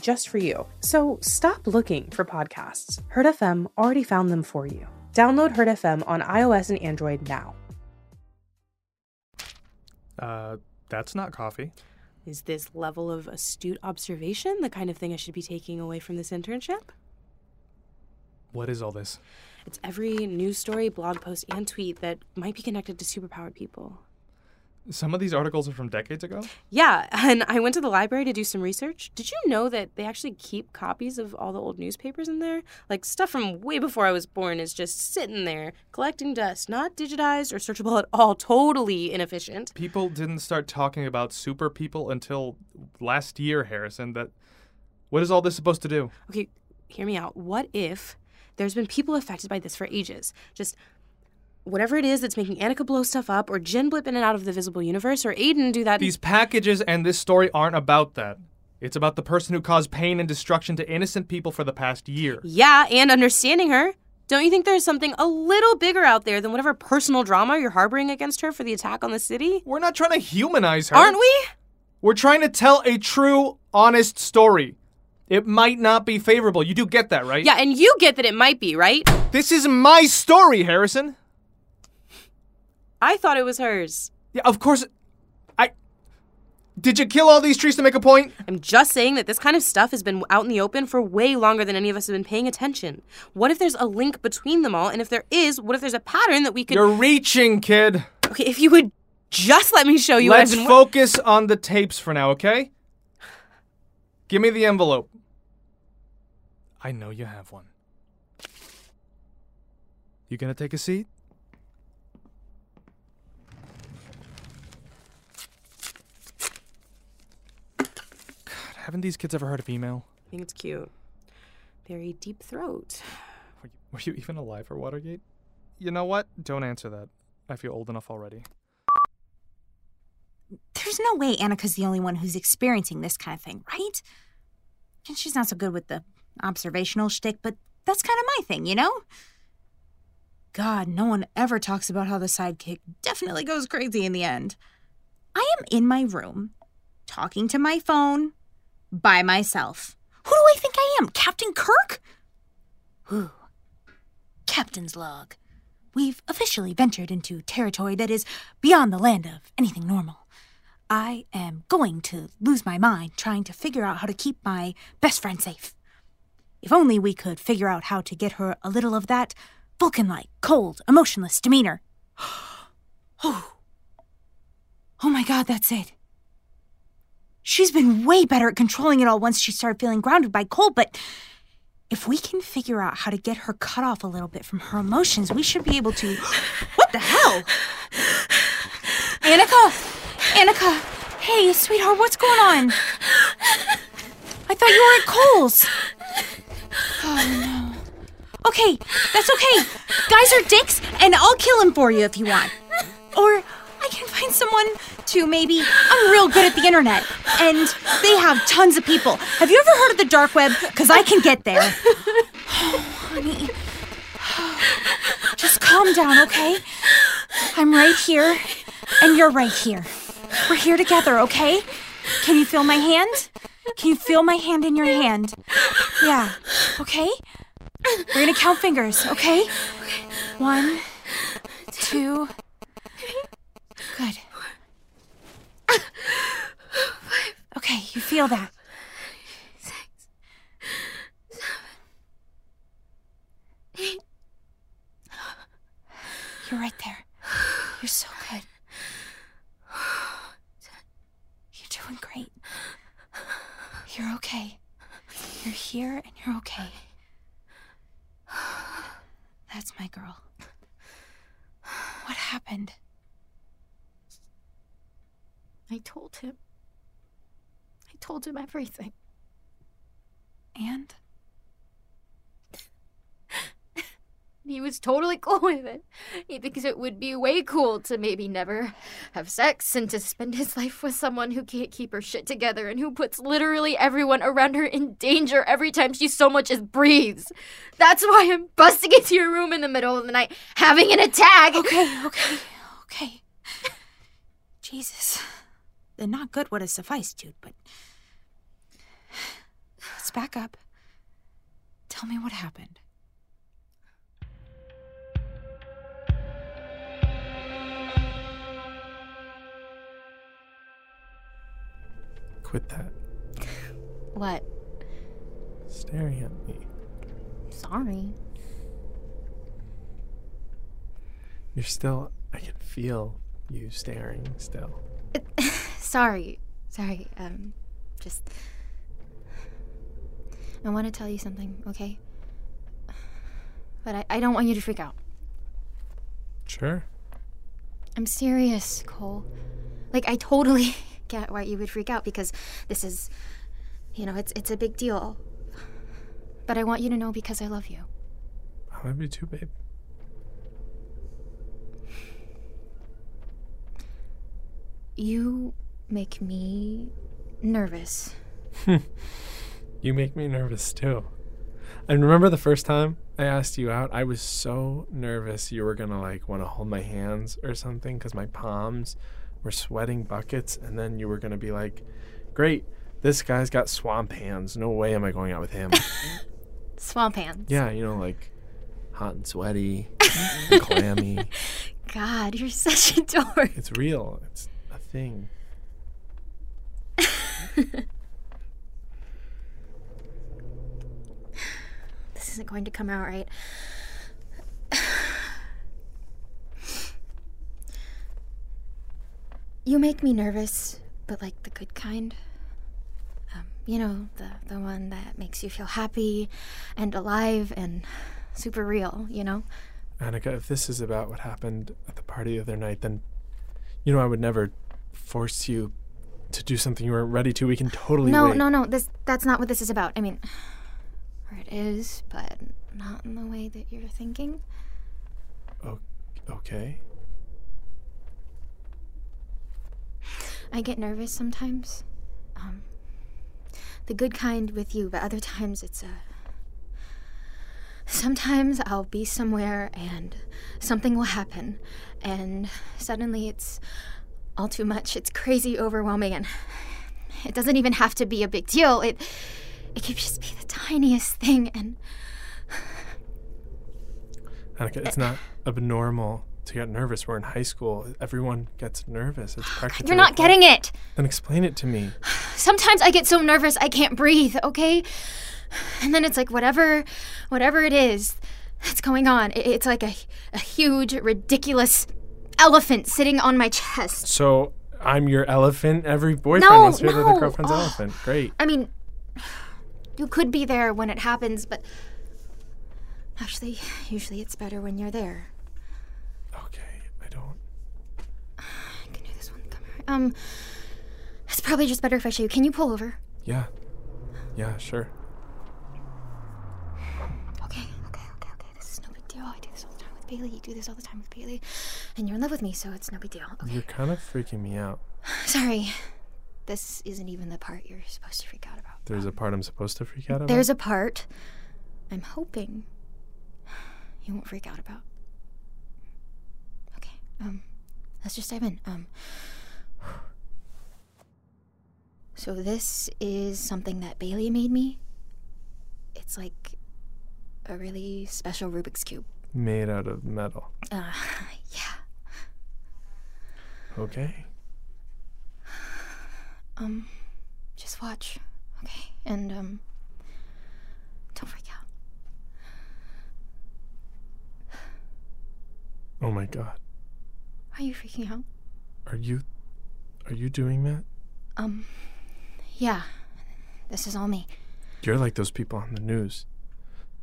just for you. So stop looking for podcasts. Heard FM already found them for you. Download Heard FM on iOS and Android now. Uh, that's not coffee. Is this level of astute observation the kind of thing I should be taking away from this internship? What is all this? It's every news story, blog post, and tweet that might be connected to superpowered people. Some of these articles are from decades ago. Yeah, and I went to the library to do some research. Did you know that they actually keep copies of all the old newspapers in there? Like stuff from way before I was born is just sitting there collecting dust, not digitized or searchable at all, totally inefficient. People didn't start talking about super people until last year, Harrison. That what is all this supposed to do? Okay, hear me out. What if there's been people affected by this for ages? Just whatever it is that's making Annika blow stuff up, or Jen blip in and out of the visible universe, or Aiden do that. These packages and this story aren't about that. It's about the person who caused pain and destruction to innocent people for the past year. Yeah, and understanding her. Don't you think there's something a little bigger out there than whatever personal drama you're harboring against her for the attack on the city? We're not trying to humanize her. Aren't we? We're trying to tell a true, honest story. It might not be favorable. You do get that, right? Yeah, and you get that it might be, right? This is my story, Harrison. I thought it was hers. Yeah, of course. I. Did you kill all these trees to make a point? I'm just saying that this kind of stuff has been out in the open for way longer than any of us have been paying attention. What if there's a link between them all? And if there is, what if there's a pattern that we could. You're reaching, kid. Okay, if you would just let me show you Let's what I've been. focus on the tapes for now, okay? Give me the envelope. I know you have one. You gonna take a seat? God, haven't these kids ever heard of email? I think it's cute. Very deep throat. Were you, were you even alive for Watergate? You know what? Don't answer that. I feel old enough already. There's no way Annika's the only one who's experiencing this kind of thing, right? And she's not so good with the observational shtick, but that's kind of my thing, you know? God, no one ever talks about how the sidekick definitely goes crazy in the end. I am in my room, talking to my phone, by myself. Who do I think I am? Captain Kirk? Whew. Captain's log. We've officially ventured into territory that is beyond the land of anything normal. I am going to lose my mind trying to figure out how to keep my best friend safe. If only we could figure out how to get her a little of that Vulcan like, cold, emotionless demeanor. oh. oh my god, that's it. She's been way better at controlling it all once she started feeling grounded by Cole, but if we can figure out how to get her cut off a little bit from her emotions, we should be able to. what the hell? Annika! Annika! Hey, sweetheart, what's going on? I thought you were at Cole's. Oh no. Okay, that's okay. Guys are dicks, and I'll kill him for you if you want. Or I can find someone to maybe. I'm real good at the internet, and they have tons of people. Have you ever heard of the dark web? Because I can get there. Oh, honey. Just calm down, okay? I'm right here, and you're right here. We're here together, okay? Can you feel my hand? Can you feel my hand in your hand? Yeah, okay? We're gonna count fingers, okay? One, two. Good. Okay, you feel that. You're right there. You're so good. You're doing great. You're okay. You're here and you're okay. That's my girl. What happened? I told him. I told him everything. And? He was totally cool with it. He thinks it would be way cool to maybe never have sex and to spend his life with someone who can't keep her shit together and who puts literally everyone around her in danger every time she so much as breathes. That's why I'm busting into your room in the middle of the night, having an attack. Okay, okay, okay. Jesus. The not good would have sufficed, dude, but. Let's back up. Tell me what happened. Quit that. What? Staring at me. Sorry. You're still. I can feel you staring still. Sorry. Sorry. Um, just. I want to tell you something, okay? But I, I don't want you to freak out. Sure. I'm serious, Cole. Like, I totally get why you would freak out because this is, you know, it's it's a big deal. But I want you to know because I love you. I love you too, babe. You make me nervous. You make me nervous too. And remember the first time I asked you out, I was so nervous you were gonna like want to hold my hands or something because my palms were sweating buckets, and then you were gonna be like, "Great, this guy's got swamp hands. No way am I going out with him." Swamp hands. yeah, you know, like hot and sweaty, and clammy. God, you're such a dork. It's real. It's a thing. This isn't going to come out right. You make me nervous, but like the good kind. Um, you know, the the one that makes you feel happy and alive and super real, you know? Annika, if this is about what happened at the party the other night, then you know I would never force you to do something you weren't ready to. We can totally No, wait. no, no. This that's not what this is about. I mean, or it is, but not in the way that you're thinking. Okay. I get nervous sometimes. Um, the good kind with you, but other times it's a. Sometimes I'll be somewhere and something will happen, and suddenly it's all too much. It's crazy, overwhelming, and it doesn't even have to be a big deal. It it could just be the tiniest thing, and Annika, it's not abnormal to get nervous. We're in high school. Everyone gets nervous. It's oh, practically. you're not getting it. Then explain it to me. Sometimes I get so nervous I can't breathe, okay? And then it's like whatever whatever it is that's going on, it's like a, a huge, ridiculous elephant sitting on my chest. So I'm your elephant. Every boyfriend No, wants to be their girlfriend's Oh. elephant. Great. I mean, you could be there when it happens, but actually, usually it's better when you're there. Okay, I don't. I can do this one. Come here. Um, it's probably just better if I show you. Can you pull over? Yeah. Yeah, sure. Okay, okay, okay, okay. This is no big deal. I do this all the time with Bailey. You do this all the time with Bailey. And you're in love with me, so it's no big deal. Okay. You're kind of freaking me out. Sorry. This isn't even the part you're supposed to freak out about. There's a part I'm supposed to freak out about. There's a part I'm hoping you won't freak out about. Okay, um, let's just dive in. Um, so this is something that Bailey made me. It's like a really special Rubik's Cube. Made out of metal. Uh, yeah. Okay. Um, just watch, okay? And, um, don't freak out. Oh my god. Are you freaking out? Are you are you doing that? Um, yeah. This is all me. You're like those people on the news.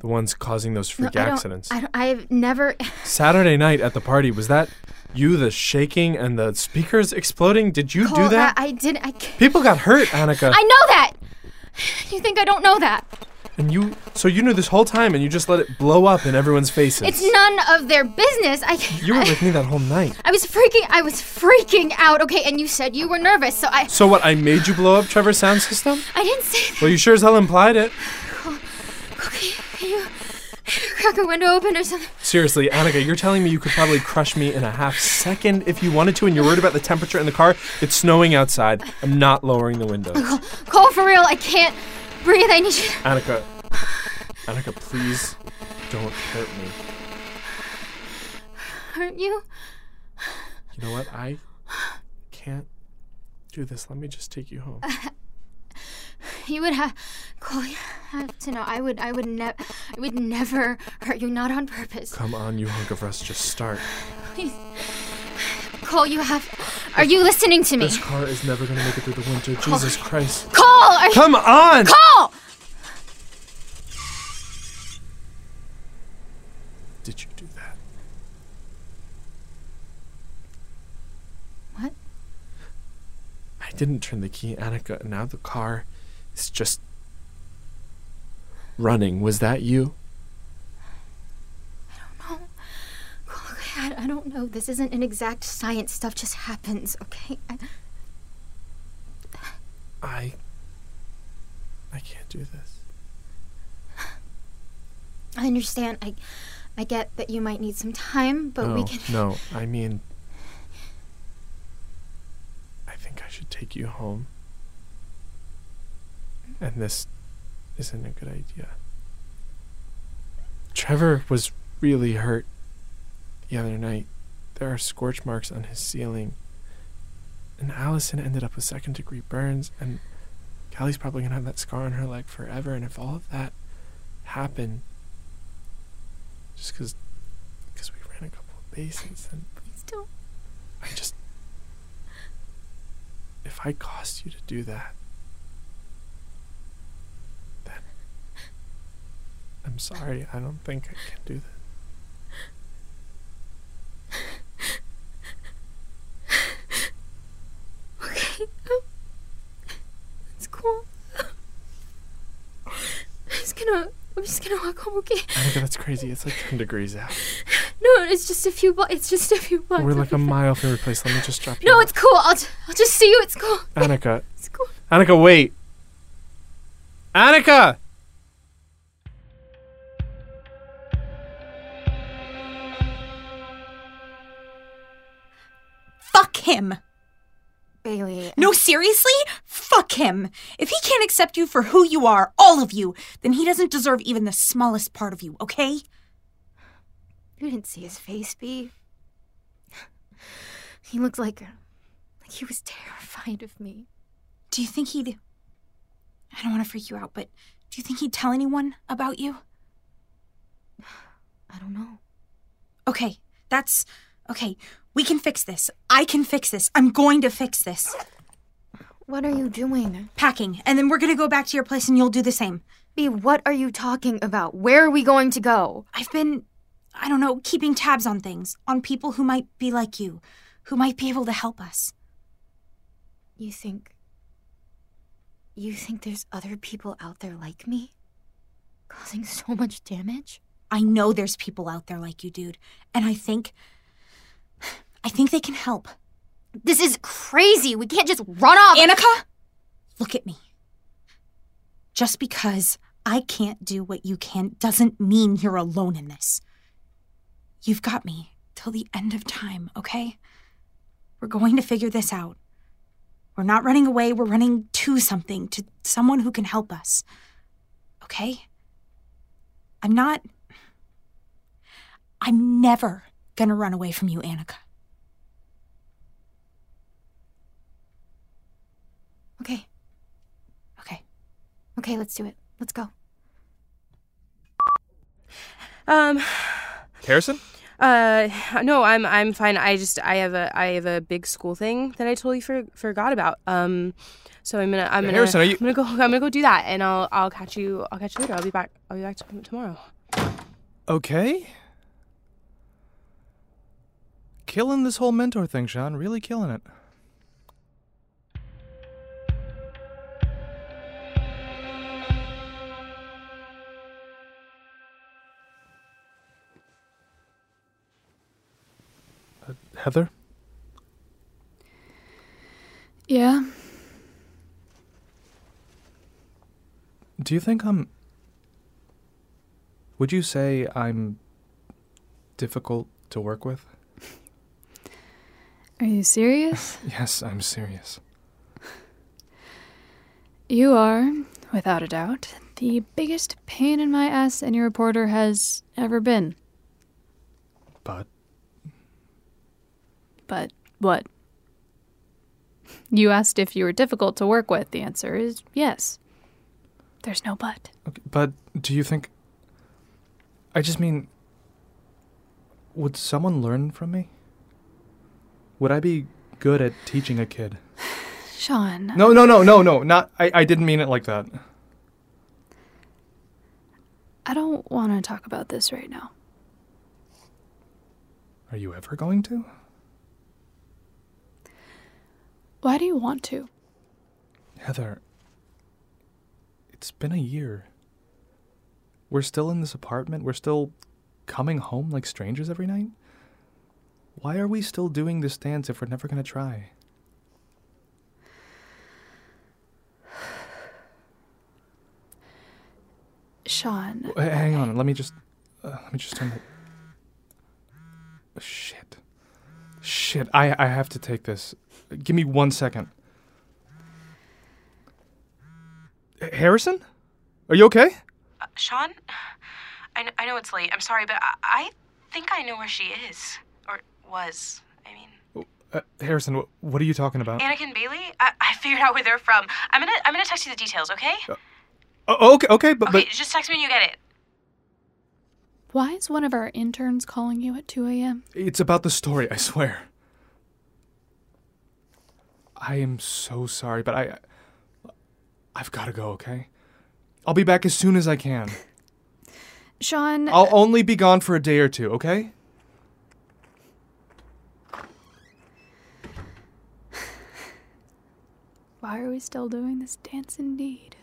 The ones causing those freak No, I accidents. I I've never. Saturday night at the party, was that you, the shaking and the speakers exploding? Did you do that? I, I did. I. ca- People got hurt, Annika. I know that. You think I don't know that? and you, so you knew this whole time and you just let it blow up in everyone's faces. It's none of their business. I. you were I, with me that whole night. I was freaking. I was freaking out. Okay, and you said you were nervous, so I. So what, I made you blow up Trevor's sound system? I didn't say that. Well, you sure as hell implied it. Okay, you crack a window open or something? Seriously, Annika, you're telling me you could probably crush me in a half second if you wanted to, and you're worried about the temperature in the car? It's snowing outside. I'm not lowering the windows. Cole, for real, I can't breathe. I need you. Annika, Annika, please don't hurt me. Hurt you? You know what? I can't do this. Let me just take you home. You would have, Cole. You have to know. I would. I would never. I would never hurt you. Not on purpose. Come on, you hunk of rust, just start. Please. Cole, you have. Are you listening to me? This car is never gonna make it through the winter. Jesus Christ. Cole, are you? Come on! Cole! Did you do that? What? I didn't turn the key, Annika. and Now the car is just running. Was that you? Cole, okay, I, I don't know. This isn't an exact science. Stuff just happens. Okay. I, I. I can't do this. I understand. I, I get that you might need some time, but we no, can. no. I mean, I think I should take you home. And this isn't a good idea. Trevor was really hurt the other night. There are scorch marks on his ceiling. And Allison ended up with second degree burns, and Callie's probably gonna have that scar on her leg forever. And if all of that happened just because because we ran a couple of bases, then Please don't. I just. If I caused you to do that, then. I'm sorry, I don't think I can do that. Okay. It's cool. I'm just gonna. I'm just gonna walk home. Okay. Annika, that's crazy. It's like 10 degrees out. No, it's just a few. Blo- it's just a few blocks. We're like a mile from your place. Let me just drop you. No, off. it's cool. I'll. T- I'll just see you. It's cool. Annika. It's cool. Annika, wait. Annika! Fuck him. Bailey. No, seriously? Fuck him. If he can't accept you for who you are, all of you, then he doesn't deserve even the smallest part of you, okay? You didn't see his face, B. He looked like. Like he was terrified of me. Do you think he'd. I don't want to freak you out, but do you think he'd tell anyone about you? I don't know. Okay, that's. Okay, we can fix this. I can fix this. I'm going to fix this. What are you doing? Packing, and then we're gonna go back to your place and you'll do the same. B, what are you talking about? Where are we going to go? I've been, I don't know, keeping tabs on things, on people who might be like you, who might be able to help us. You think. You think there's other people out there like me? Causing so much damage? I know there's people out there like you, dude, and I think. I think they can help. This is crazy. We can't just run off. Annika, look at me. Just because I can't do what you can doesn't mean you're alone in this. You've got me till the end of time, okay? We're going to figure this out. We're not running away, we're running to something, to someone who can help us. Okay? I'm not. I'm never gonna run away from you, Annika. okay. Okay. Okay, let's do it. Let's go. Um, Harrison? Uh, no, I'm I'm fine. I just I have a I have a big school thing that I totally for, forgot about. Um, so I'm gonna I'm gonna Harrison, are you- I'm gonna go I'm gonna go do that, and I'll I'll catch you I'll catch you later. I'll be back I'll be back t- tomorrow. Okay. Killing this whole mentor thing, Sean. Really killing it. Heather? Yeah. Do you think I'm. Would you say I'm difficult to work with? Are you serious? Yes, I'm serious. you are, without a doubt, the biggest pain in my ass any reporter has ever been. But But what? You asked if you were difficult to work with. The answer is yes. There's no but. Okay, but do you think? I just mean, would someone learn from me? Would I be good at teaching a kid? Sean. No, no, no, no, no. Not. I. I didn't mean it like that. I don't want to talk about this right now. Are you ever going to? Why do you want to? Heather. It's been a year. We're still in this apartment. We're still coming home like strangers every night. Why are we still doing this dance if we're never gonna try? Sean. Hang on, let me just uh, let me just turn the Shit. Shit, I I have to take this. Give me 1 second. Harrison? Are you okay? Uh, Sean, I know, I know it's late. I'm sorry, but I, I think I know where she is or was. I mean, Uh, Harrison, wh- what are you talking about? Annika and Bailey. I, I figured out where they're from. I'm gonna I'm gonna text you the details. Okay? Oh, okay, okay, but Okay, but just text me when you get it. Why is one of our interns calling you at 2 a.m.? it's about the story, I swear. I am so sorry, but I I've got to go, okay? I'll be back as soon as I can. Sean. I'll only be gone for a day or two, okay? Why are we still doing this dance indeed?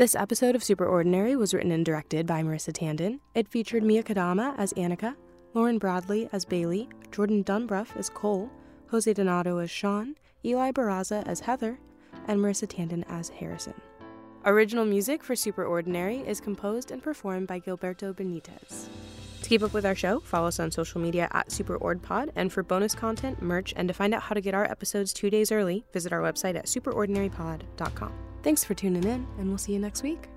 This episode of Super Ordinary was written and directed by Marissa Tandon. It featured Mia Kadama as Annika, Lauren Bradley as Bailey, Jordan Dunbruff as Cole, Jose Donato as Sean, Eli Barraza as Heather, and Marissa Tandon as Harrison. Original music for Super Ordinary is composed and performed by Gilberto Benitez. To keep up with our show, follow us on social media at SuperOrdPod, and for bonus content, merch, and to find out how to get our episodes two days early, visit our website at superordinarypod.com. Thanks for tuning in, and we'll see you next week.